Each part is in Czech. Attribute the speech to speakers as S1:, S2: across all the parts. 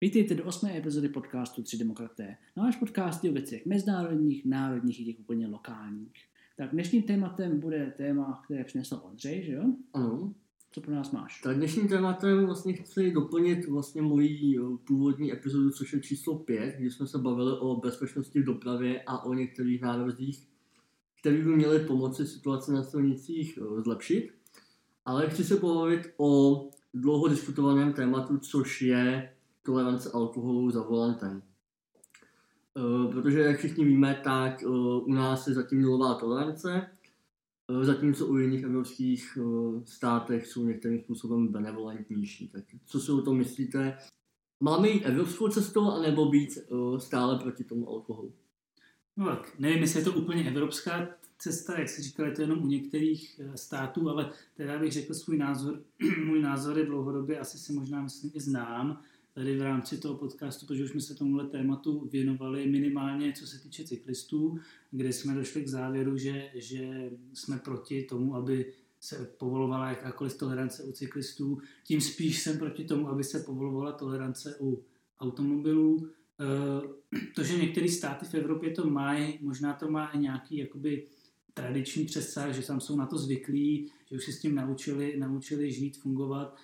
S1: Vítejte do osmé epizody podcastu Tři demokraté. Náš podcast je o věcech mezinárodních, národních i těch úplně lokálních. Tak dnešním tématem bude téma, které přinesl Ondřej, že jo?
S2: Ano.
S1: Co pro nás máš?
S2: Tak dnešním tématem vlastně chci doplnit vlastně moji původní epizodu, což je číslo 5, kdy jsme se bavili o bezpečnosti v dopravě a o některých návrzích, které by měly pomoci situaci na silnicích zlepšit. Ale chci se pobavit o dlouho diskutovaném tématu, což je tolerance alkoholu za volantem. Eh, protože, jak všichni víme, tak eh, u nás je zatím nulová tolerance, eh, zatímco u jiných evropských státech jsou některým způsobem benevolentnější. Tak co si o tom myslíte? Máme jít evropskou cestou, anebo být stále proti tomu alkoholu?
S3: No tak, nevím, jestli je to úplně evropská cesta, jak se říkal, je to jenom u některých států, ale teda bych řekl svůj názor. Můj názor je dlouhodobě, asi si možná myslím i znám, tady v rámci toho podcastu, protože už jsme se tomuhle tématu věnovali minimálně co se týče cyklistů, kde jsme došli k závěru, že, že jsme proti tomu, aby se povolovala jakákoliv tolerance u cyklistů. Tím spíš jsem proti tomu, aby se povolovala tolerance u automobilů. Eh, to, že některé státy v Evropě to mají, možná to má i nějaký jakoby tradiční přesah, že tam jsou na to zvyklí, že už si s tím naučili, naučili žít, fungovat,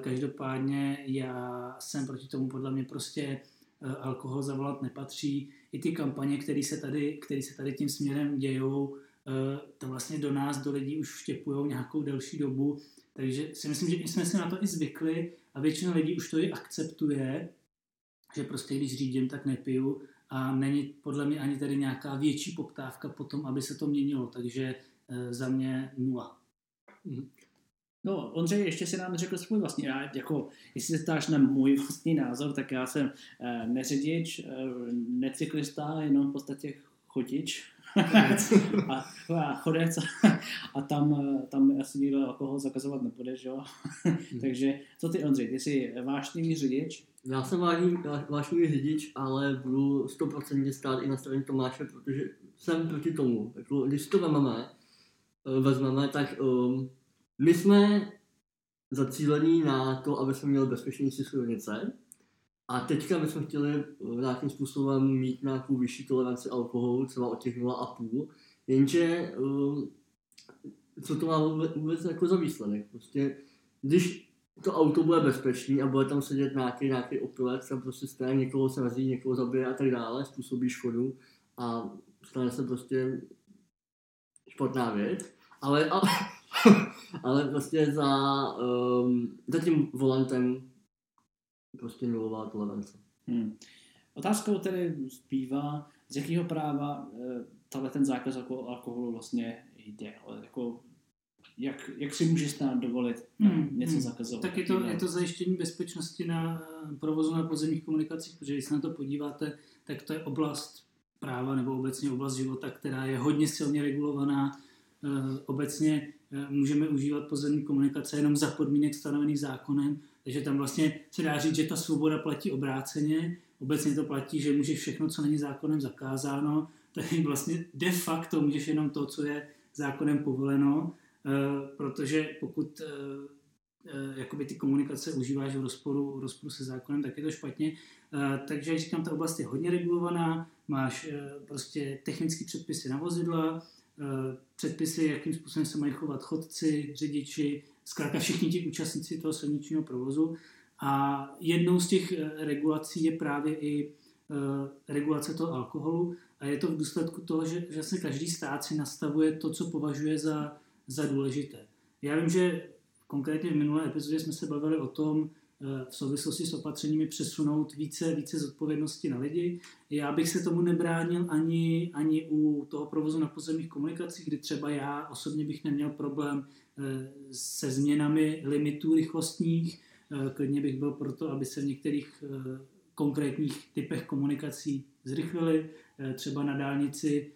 S3: každopádně já jsem proti tomu, podle mě prostě eh, alkohol zavolat nepatří. I ty kampaně, které se tady, které se tady tím směrem dějou, eh, to vlastně do nás, do lidí už vštěpují nějakou delší dobu. Takže si myslím, že jsme si na to i zvykli a většina lidí už to i akceptuje, že prostě když řídím, tak nepiju a není podle mě ani tady nějaká větší poptávka po tom, aby se to měnilo. Takže za mě nula.
S1: Mhm. No, Ondřej, ještě si nám řekl svůj vlastní, já, jako, jestli se ptáš na můj vlastní názor, tak já jsem eh, neřidič, eh, necyklista, jenom v podstatě chodič a, a chodec a tam, eh, tam asi nikdo alkohol zakazovat nebude, že jo? Hmm. Takže co ty Ondřej, ty jsi vášnivý řidič?
S2: Já jsem vášnivý řidič, ale budu 100% stát i na straně Tomáše, protože jsem proti tomu. Jako, když to vezmeme, eh, vezmeme tak um, my jsme zacílení na to, aby jsme měli bezpečnější silnice a teďka bychom chtěli nějakým způsobem mít nějakou vyšší toleranci alkoholu, třeba od těch 0,5, jenže eh, co to má vůbec jako za výsledek? Prostě, když to auto bude bezpečný a bude tam sedět nějaký, nějaký opilec, tam prostě stane, někoho se razí, někoho zabije a tak dále, způsobí škodu a stane se prostě špatná věc. Ale, ale ale prostě za, um, za tím volantem prostě nulová tolerance. Hmm.
S1: Otázkou tedy zbývá, z jakého práva uh, tahle ten zákaz alkoholu vlastně jde. Jako, jak, jak si může stát dovolit hmm. něco hmm. zakazovat?
S3: Tak je to, je to zajištění bezpečnosti na eh, provozu na pozemních komunikacích, protože když se na to podíváte, tak to je oblast práva nebo obecně oblast života, která je hodně silně regulovaná. Uh, obecně Eh, můžeme užívat pozemní komunikace jenom za podmínek stanovených zákonem, takže tam vlastně se dá říct, že ta svoboda platí obráceně, obecně to platí, že můžeš všechno, co není zákonem zakázáno, tak vlastně de facto můžeš jenom to, co je zákonem povoleno, eh, protože pokud eh, jakoby ty komunikace užíváš v rozporu, v rozporu se zákonem, tak je to špatně. Takže, jak říkám, ta oblast je hodně regulovaná, máš prostě technické předpisy na vozidla, Eh, předpisy, jakým způsobem se mají chovat chodci, řidiči, zkrátka všichni ti účastníci toho silničního provozu. A jednou z těch eh, regulací je právě i eh, regulace toho alkoholu a je to v důsledku toho, že, se každý stát si nastavuje to, co považuje za, za důležité. Já vím, že konkrétně v minulé epizodě jsme se bavili o tom, v souvislosti s opatřeními přesunout více, více zodpovědnosti na lidi. Já bych se tomu nebránil ani, ani u toho provozu na pozemních komunikacích, kdy třeba já osobně bych neměl problém eh, se změnami limitů rychlostních. Eh, klidně bych byl proto, aby se v některých eh, konkrétních typech komunikací zrychlili. Třeba na dálnici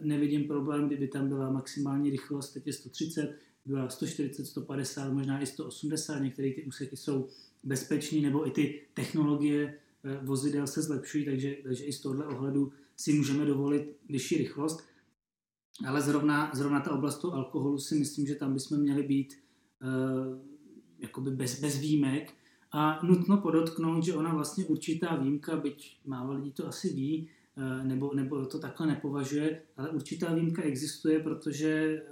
S3: nevidím problém, kdyby tam byla maximální rychlost, teď je 130, byla 140, 150, možná i 180, některé ty úseky jsou bezpečný, nebo i ty technologie eh, vozidel se zlepšují, takže, takže i z tohohle ohledu si můžeme dovolit vyšší rychlost. Ale zrovna, zrovna ta oblast toho alkoholu si myslím, že tam bychom měli být uh, jakoby bez, bez výjimek A nutno podotknout, že ona vlastně určitá výjimka, byť málo lidí to asi ví, eh, nebo, nebo to takhle nepovažuje, ale určitá výjimka existuje, protože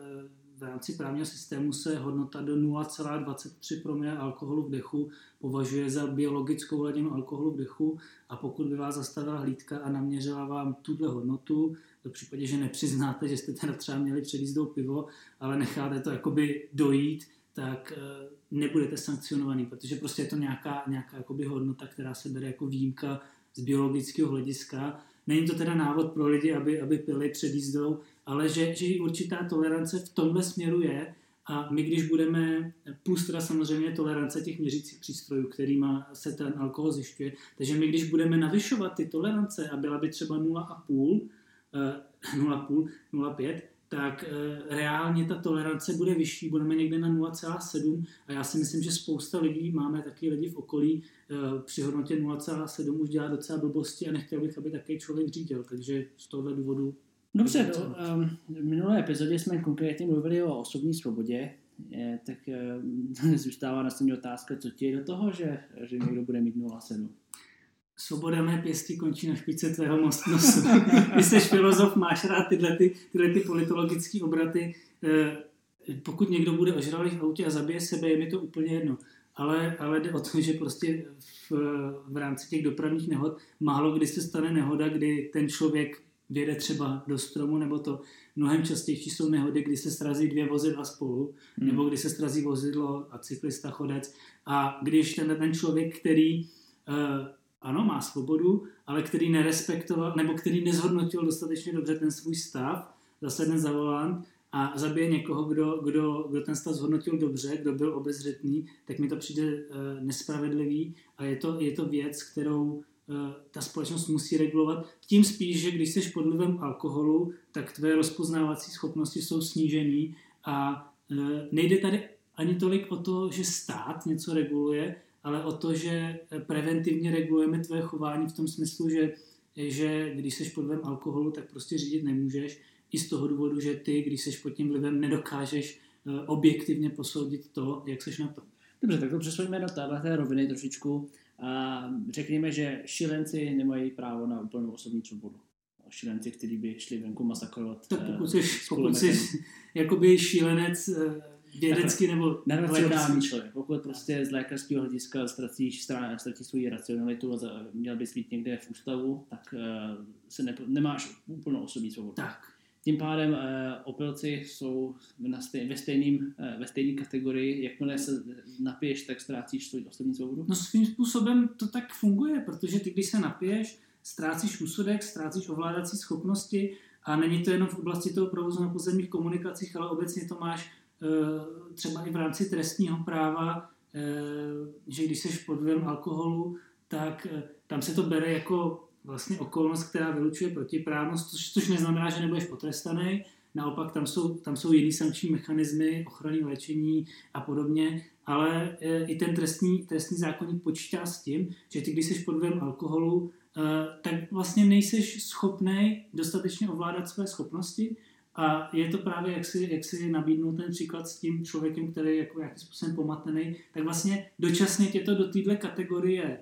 S3: v rámci právního systému se hodnota do 0,23 promile alkoholu v dechu považuje za biologickou hladinu alkoholu v dechu a pokud by vás zastavila hlídka a naměřila vám tuhle hodnotu, v případě, že nepřiznáte, že jste teda třeba měli před jízdou pivo, ale necháte to jakoby dojít, tak eh, nebudete sankcionovaný, protože prostě je to nějaká, nějaká jakoby hodnota, která se bere jako výjimka z biologického hlediska. Není to teda návod pro lidi, aby, aby pili před jízdou, ale že, že určitá tolerance v tomhle směru je. A my, když budeme, plus teda samozřejmě tolerance těch měřících přístrojů, kterýma se ten alkohol zjišťuje, takže my, když budeme navyšovat ty tolerance a byla by třeba 0,5, 0,5, 0,5, tak eh, reálně ta tolerance bude vyšší, budeme někde na 0,7 a já si myslím, že spousta lidí, máme taky lidi v okolí, eh, při hodnotě 0,7 už dělá docela blbosti a nechtěl bych, aby takový člověk řídil, takže z tohohle důvodu
S1: Dobře, do, um, v minulé epizodě jsme konkrétně mluvili o osobní svobodě, je, tak um, zůstává na otázka, co ti je do toho, že, že někdo bude mít 0,7.
S3: Svoboda mé pěstí končí na špice tvého nosu. Ty jsi filozof, máš rád tyhle, ty, tyhle ty politologické obraty. Eh, pokud někdo bude ožralý v autě a zabije sebe, je mi to úplně jedno. Ale, ale jde o to, že prostě v, v rámci těch dopravních nehod málo kdy se stane nehoda, kdy ten člověk věde třeba do stromu, nebo to mnohem častější jsou nehody, kdy se srazí dvě vozidla spolu, hmm. nebo kdy se srazí vozidlo a cyklista chodec. A když ten, ten člověk, který uh, ano, má svobodu, ale který nerespektoval, nebo který nezhodnotil dostatečně dobře ten svůj stav, zasedne za volant a zabije někoho, kdo, kdo, kdo ten stav zhodnotil dobře, kdo byl obezřetný, tak mi to přijde uh, nespravedlivý a je to, je to věc, kterou ta společnost musí regulovat. Tím spíš, že když jsi pod vlivem alkoholu, tak tvé rozpoznávací schopnosti jsou snížené a uh, nejde tady ani tolik o to, že stát něco reguluje, ale o to, že preventivně regulujeme tvoje chování v tom smyslu, že, že když jsi pod vlivem alkoholu, tak prostě řídit nemůžeš. I z toho důvodu, že ty, když jsi pod tím vlivem, nedokážeš eh, objektivně posoudit to, jak jsi na to.
S1: Dobře, tak to přesuneme do téhle roviny trošičku. A řekněme, že šílenci nemají právo na úplnou osobní svobodu. Šílenci, kteří by šli venku masakrovat.
S3: Tak pokud jsi, pokud jsi jakoby šílenec eh, vědecky nebo
S1: neracionální člověk. Pokud prostě z lékařského hlediska ztratíš, ztratíš svou racionalitu a měl bys být někde v ústavu, tak uh, se ne, nemáš úplnou osobní svobodu.
S3: Tak.
S1: Tím pádem uh, opilci jsou na stej, ve, stejným, uh, ve stejné kategorii. Jakmile se napiješ, tak ztrácíš svou osobní svobodu?
S3: No svým způsobem to tak funguje, protože ty, když se napiješ, ztrácíš úsudek, ztrácíš ovládací schopnosti a není to jenom v oblasti toho provozu na pozemních komunikacích, ale obecně to máš Eh, třeba i v rámci trestního práva, eh, že když jsi pod vlivem alkoholu, tak eh, tam se to bere jako vlastně okolnost, která vylučuje protiprávnost, což, což neznamená, že nebudeš potrestaný, naopak tam jsou, tam jsou jiný sankční mechanismy, ochrany léčení a podobně, ale i ten trestní, trestní zákonník počítá s tím, že ty, když jsi pod vlivem alkoholu, tak vlastně nejseš schopný dostatečně ovládat své schopnosti, a je to právě, jak si, jak si nabídnul ten příklad s tím člověkem, který je jako nějakým způsobem pomatený, tak vlastně dočasně tě to do téhle kategorie e,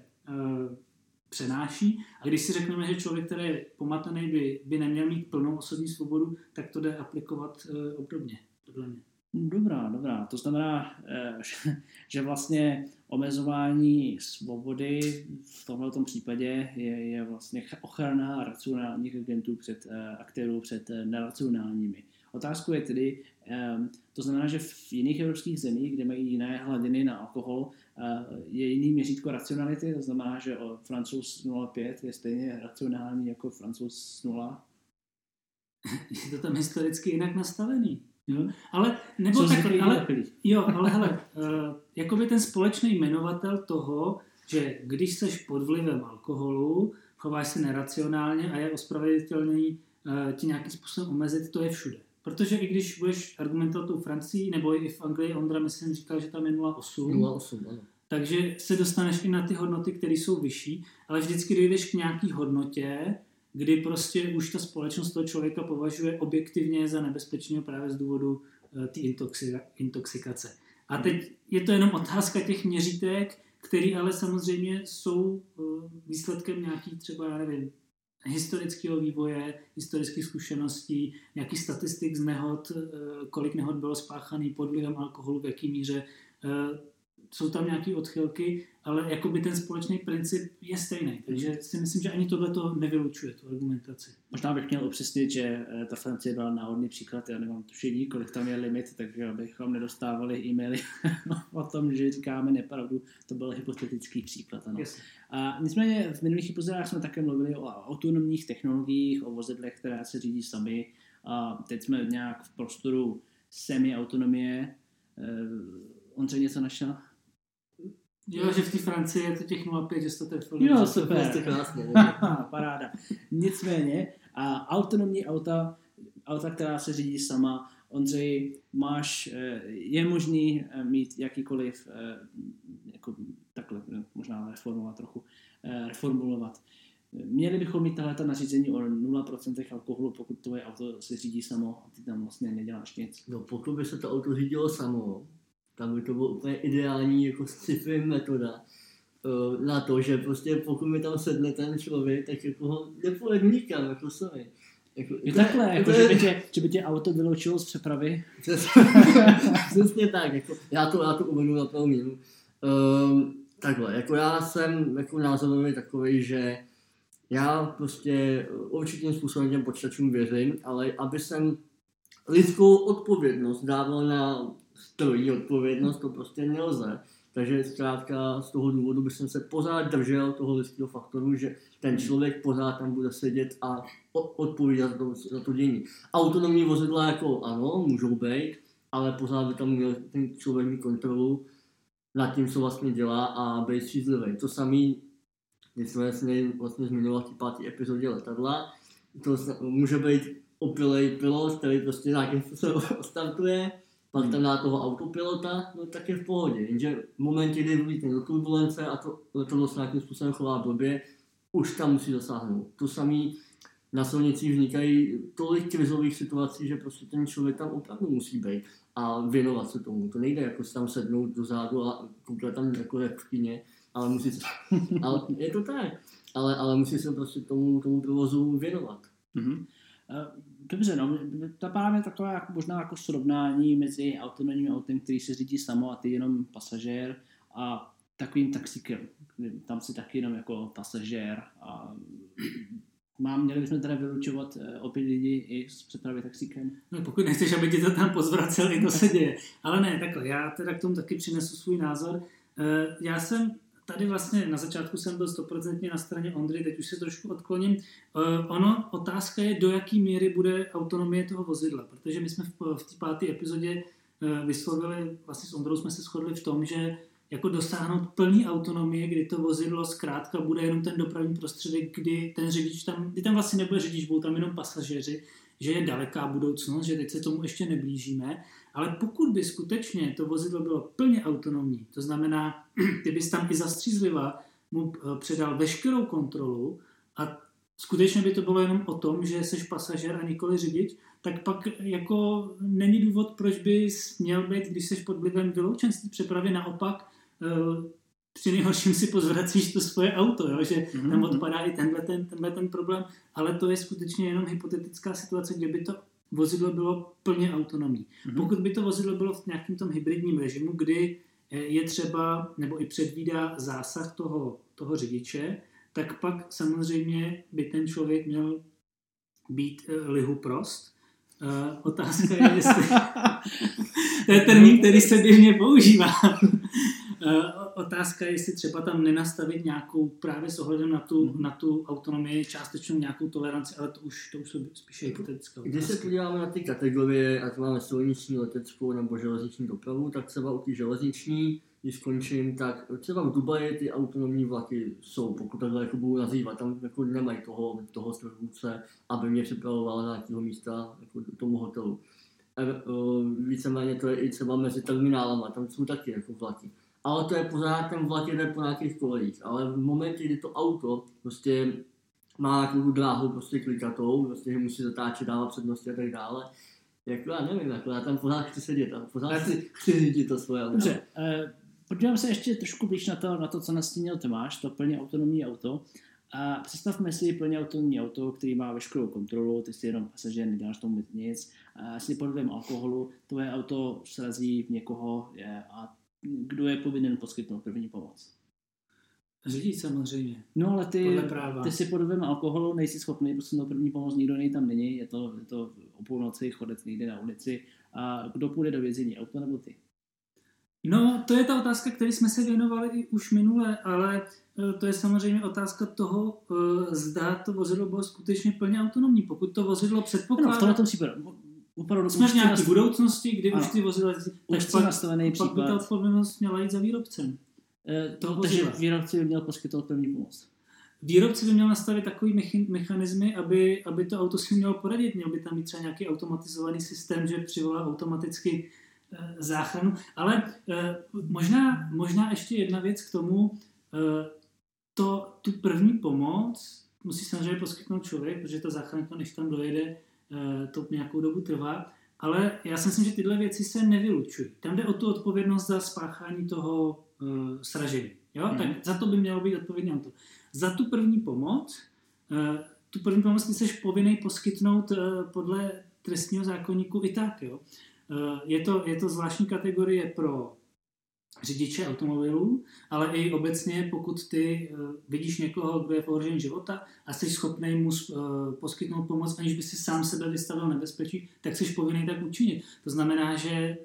S3: přenáší. A když si řekneme, že člověk, který je pomatený, by, by neměl mít plnou osobní svobodu, tak to jde aplikovat e, obdobně, podle mě.
S1: Dobrá, dobrá. To znamená, eh, že vlastně omezování svobody v tomto případě je, je vlastně ochrana racionálních agentů před eh, aktérů před neracionálními. Otázkou je tedy, to znamená, že v jiných evropských zemích, kde mají jiné hladiny na alkohol, je jiný měřítko racionality, to znamená, že francouz 0,5 je stejně racionální jako francouz 0.
S3: Je to tam historicky jinak nastavený. Jo? Ale, nebo tak, ale, jo, ale hele, uh, jakoby ten společný jmenovatel toho, že když jsi pod vlivem alkoholu, chováš se neracionálně a je ospravedlitelný uh, ti nějakým způsobem omezit, to je všude. Protože i když budeš argumentovat tou Francii, nebo i v Anglii, Ondra myslím říkal, že tam je 0,8.
S2: 0,8, ano.
S3: Takže se dostaneš i na ty hodnoty, které jsou vyšší, ale vždycky dojdeš k nějaký hodnotě, kdy prostě už ta společnost toho člověka považuje objektivně za nebezpečného právě z důvodu eh, té intoxikace. A teď je to jenom otázka těch měřítek, který ale samozřejmě jsou eh, výsledkem nějaký třeba, já nevím, historického vývoje, historických zkušeností, nějaký statistik z nehod, eh, kolik nehod bylo spáchaný pod vlivem alkoholu, v jaký míře jsou tam nějaké odchylky, ale jakoby ten společný princip je stejný. Takže si myslím, že ani tohle to nevylučuje, tu argumentaci.
S1: Možná bych měl upřesnit, že eh, ta Francie byla náhodný příklad, já nemám tušení, kolik tam je limit, takže abychom nedostávali e-maily o tom, že říkáme nepravdu, to byl hypotetický příklad. Ano.
S3: Yes.
S1: A nicméně v minulých epizodách jsme také mluvili o autonomních technologiích, o vozidlech, které se řídí sami. A teď jsme nějak v prostoru semi-autonomie. Eh, se něco našel?
S3: Jo, že v té Francii je to těch 0,5, že jste to trefil.
S1: Jo, super.
S2: Prostě krásně.
S1: Paráda. Nicméně, a autonomní auta, auta, která se řídí sama, Ondřej, máš, eh, je možný eh, mít jakýkoliv, eh, jako takhle možná reformovat trochu, reformulovat. Měli bychom mít tahle nařízení o 0% alkoholu, pokud tvoje auto se řídí samo a ty tam vlastně neděláš nic.
S2: No pokud by se to auto řídilo samo, tam by to bylo úplně ideální jako sci-fi metoda uh, na to, že prostě pokud mi tam sedne ten člověk, tak jako ho nepůjde nikam, jako sorry.
S1: Jako, je takhle, jako, že, by tě, že by tě auto vyloučilo z přepravy?
S2: Přesně tak, jako, já to, já to uvedu na plnou míru. Um, takhle, jako já jsem jako názorový takový, že já prostě určitým způsobem těm počítačům věřím, ale aby jsem lidskou odpovědnost dával na strojní odpovědnost, to prostě nelze. Takže zkrátka z toho důvodu bych se pořád držel toho lidského faktoru, že ten člověk pořád tam bude sedět a odpovídat za to, za to dění. Autonomní vozidla jako ano, můžou být, ale pořád by tam měl ten člověk mít kontrolu nad tím, co vlastně dělá a být střízlivý. To samý, když jsme vlastně, vlastně zmiňovali v páté epizodě letadla, to může být opilej pilot, který prostě nějakým způsobem startuje, pak tam hmm. dá toho autopilota, no tak je v pohodě. Jenže v momentě, kdy vlítne do turbulence a to letadlo se nějakým způsobem chová blbě, už tam musí zasáhnout. To samý na silnici vznikají tolik krizových situací, že prostě ten člověk tam opravdu musí být a věnovat se tomu. To nejde jako tam sednout do zádu a koukat tam jako jak v ale musí se, ale je to tak, ale, ale musí se prostě tomu, tomu provozu věnovat.
S1: Mm-hmm. Dobře, no, to právě takové jako, možná jako srovnání mezi autonomním autem, který se řídí samo a ty jenom pasažér a takovým taxíkem. Tam si taky jenom jako pasažér a mám, měli bychom teda vylučovat eh, opět lidi i z přepravy taxíkem?
S3: No, pokud nechceš, aby ti to tam pozvraceli, to se děje. Ale ne, takhle, já teda k tomu taky přinesu svůj názor. Eh, já jsem tady vlastně na začátku jsem byl stoprocentně na straně Ondry, teď už se trošku odkloním. Uh, ono, otázka je, do jaký míry bude autonomie toho vozidla, protože my jsme v, v té páté epizodě uh, vyslovili, vlastně s Ondrou jsme se shodli v tom, že jako dosáhnout plný autonomie, kdy to vozidlo zkrátka bude jenom ten dopravní prostředek, kdy ten řidič tam, kdy tam vlastně nebude řidič, budou tam jenom pasažéři, že je daleká budoucnost, že teď se tomu ještě neblížíme, ale pokud by skutečně to vozidlo bylo plně autonomní, to znamená, ty bys tam i zastřízliva mu eh, předal veškerou kontrolu a skutečně by to bylo jenom o tom, že jsi pasažer a nikoli řidič, tak pak jako není důvod, proč bys měl být, když jsi pod vlivem vyloučen z té přepravy, naopak eh, při nejhorším si pozvracíš to svoje auto, jo? že mm-hmm. tam odpadá i tenhle ten, tenhle ten problém, ale to je skutečně jenom hypotetická situace, kde by to vozidlo bylo plně autonomní. Mm-hmm. Pokud by to vozidlo bylo v nějakém tom hybridním režimu, kdy eh, je třeba, nebo i předvídá zásah toho, toho řidiče, tak pak samozřejmě by ten člověk měl být eh, lihu prost. Uh, otázka je, jestli... to je termín, který se běžně používá. Otázka je, jestli třeba tam nenastavit nějakou právě s ohledem na tu, mm. na tu autonomii částečnou nějakou toleranci, ale to už, to už jsou spíše hypotetická
S2: Když se podíváme na ty kategorie, ať máme silniční, leteckou nebo železniční dopravu, tak třeba u té železniční, když skončím, tak třeba v Dubaji ty autonomní vlaky jsou, pokud takhle jako budu nazývat, tam jako nemají toho, toho strojvůdce, aby mě připravoval na nějakého místa jako do tomu hotelu. E, e, víceméně to je i třeba mezi terminálama, tam jsou taky jako vlaky ale to je pořád ten vlak jede po nějakých kolejích. Ale v momentě, kdy to auto prostě má nějakou dráhu prostě klikatou, prostě musí zatáčet, dávat přednosti a tak dále, jako já nevím, jako já tam pořád chci sedět a pořád chci, chci řídit to svoje auto.
S1: Dobře, eh, podívám se ještě trošku blíž na to, na to co nastínil Tomáš, to plně autonomní auto. A představme si plně autonomní auto, který má veškerou kontrolu, ty si jenom pasažér, nedáš tomu nic. A si pod vlivem alkoholu tvoje auto srazí někoho je, a kdo je povinen poskytnout první pomoc?
S3: Řidič samozřejmě.
S1: No ale ty, ty si pod vlivem alkoholu nejsi schopný poskytnout první pomoc, nikdo nej tam není, je to, je to o půlnoci, chodec někde na ulici. A kdo půjde do vězení, auto nebo ty?
S3: No, to je ta otázka, které jsme se věnovali i už minule, ale eh, to je samozřejmě otázka toho, eh, zda to vozidlo bylo skutečně plně autonomní. Pokud to vozidlo
S1: No, v
S3: předpokládá,
S1: tomto případě opravdu
S3: jsme v nějaké
S1: nastav-
S3: budoucnosti, kdy
S1: Ano.
S3: už ty vozidla,
S1: už
S3: tak pak,
S1: nastavený
S3: pak by ta odpovědnost měla jít za výrobcem.
S1: Eh,
S3: toho
S1: to, takže výrobci by měl poskytnout první pomoc.
S3: Výrobce by měl nastavit takový mechanismy, aby, aby to auto si mělo poradit. Měl by tam mít třeba nějaký automatizovaný systém, že přivolá automaticky eh, záchranu. Ale eh, možná, možná ještě jedna věc k tomu. Eh, to, tu první pomoc musí samozřejmě poskytnout člověk, protože ta záchranka, než tam dojede, eh, to nějakou dobu trvá. Ale já si myslím, že tyhle věci se nevylučují. Tam jde o tu odpovědnost za spáchání toho uh, sražení. Jo?
S1: Mhm.
S3: Tak za to by mělo být odpovědný auto. Za tu první pomoc, eh, tu první pomoc ty jsi povinný poskytnout eh, podle trestního zákonníku i tak. Jo? Eh, Je, to, je to zvláštní kategorie pro řidiče automobilů, ale i obecně, pokud ty eh, vidíš někoho, kdo je v ohrožení života a jsi schopný mu eh, poskytnout pomoc, aniž by si sám sebe vystavil nebezpečí, tak jsi povinný tak učinit. To znamená, že eh,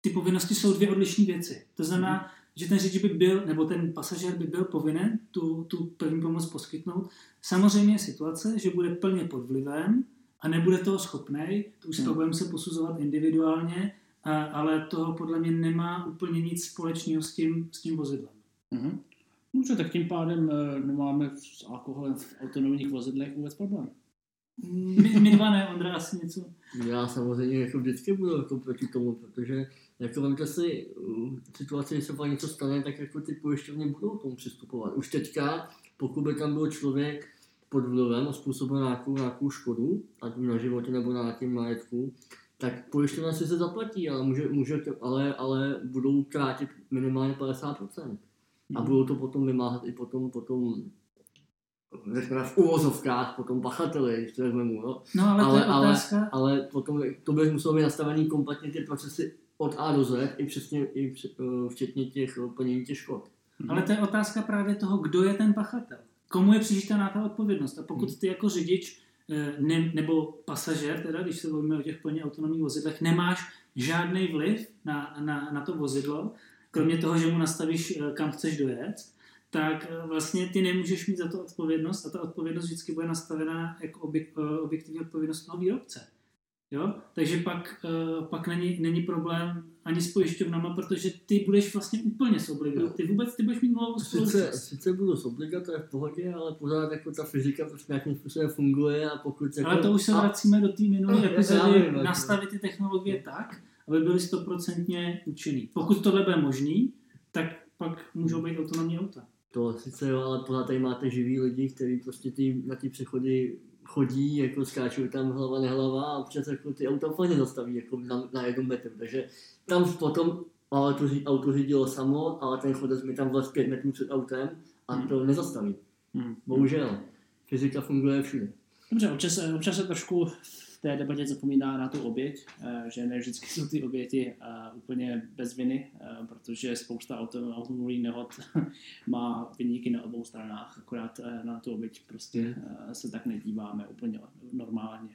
S3: ty povinnosti jsou dvě odlišné věci. To znamená, že ten řidič by byl, nebo ten pasažér by byl povinen tu, tu první pomoc poskytnout. Samozřejmě je situace, že bude plně pod vlivem a nebude toho schopný, to už
S1: Hmm.
S3: to budeme se posuzovat individuálně, ale to podle mě nemá úplně nic společného s tím, s tím vozidlem.
S1: Mhm. Dobře, tak tím pádem eh, nemáme s alkoholem v autonomních vozidlech vůbec problém.
S3: My, my dva ne, Ondra, asi něco.
S2: Já samozřejmě jako vždycky budu jako proti tomu, protože jako vemte si uh, situaci, kdy se vám něco stane, tak jako ty pojišťovny budou k tomu přistupovat. Už teďka, pokud by tam byl člověk pod vlivem a způsobil nějakou, nějakou škodu, ať už na životě nebo na nějakém majetku, tak pojišťovna si se zaplatí, ale, může, může, ale, ale budou krátit minimálně 50%. A budou to potom vymáhat i potom, potom řekněme v uvozovkách, potom pachateli, když to vezmu, jo.
S3: No ale,
S2: Ale-
S3: to je
S2: ale-
S3: otázka,
S2: Ale potom to by muselo být nastavený kompletně ty procesy od A do Z, i přesně, i eh, včetně těch eh, plnění těch škod.
S3: Ale to je otázka právě toho, kdo je ten pachatel. Komu je přičítaná ta odpovědnost. A pokud ty jako řidič ne, nebo pasažér, teda, když se bavíme o těch plně autonomních vozidlech, nemáš žádný vliv na, na, na to vozidlo, kromě toho, že mu nastavíš, eh, kam chceš dojet, tak eh, vlastně ty nemůžeš mít za to odpovědnost a ta odpovědnost vždycky bude nastavená jako objek, eh, objektivní odpovědnost toho výrobce. Jo? Takže pak, eh, pak není, není problém ani s pojišťovnama, protože ty budeš vlastně úplně sobligovat. Ty vůbec ty budeš mít nulovou
S2: Sice, sice budu s to je v pohodě, ale pořád jako ta fyzika prostě nějakým způsobem funguje a pokud jako,
S3: Ale to už se
S2: a,
S3: vracíme do té minulé
S2: Já
S3: epizody,
S2: jako-
S3: nastavit ty technologie tak, aby byly stoprocentně účinný. Pokud tohle bude možný, tak pak můžou být autonomní auta.
S2: To sice jo, ale pořád tady máte živý lidi, kteří prostě ty, na ty přechody chodí, jako skáčou tam hlava nehlava a občas jako ty auta úplně zastaví jako na, na jednom metru. Takže tam potom ale to auto řídilo samo, ale ten chodec mi tam vlez pět metrů před autem a
S1: Hmm.
S2: to nezastaví.
S1: Hmm.
S2: Bohužel. Fyzika funguje všude.
S1: Dobře, občas, občas se trošku v té debatě zapomíná na tu oběť, eh, že ne vždycky jsou ty oběti eh, úplně bez viny, eh, protože spousta auto, automobilových nehod má vyníky na obou stranách, akorát na tu oběť prostě eh, se tak nedíváme úplně normálně.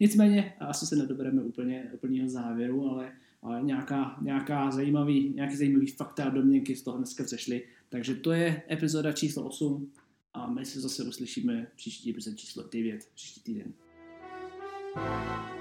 S1: Nicméně asi se nedobereme úplně úplného závěru, ale, ale nějaká, nějaká zajímavý, nějaký zajímavý fakta a domněnky z toho dneska přešly. Takže to je epizoda číslo 8 a my se zase uslyšíme příští epizod číslo 9 příští týden.
S4: Música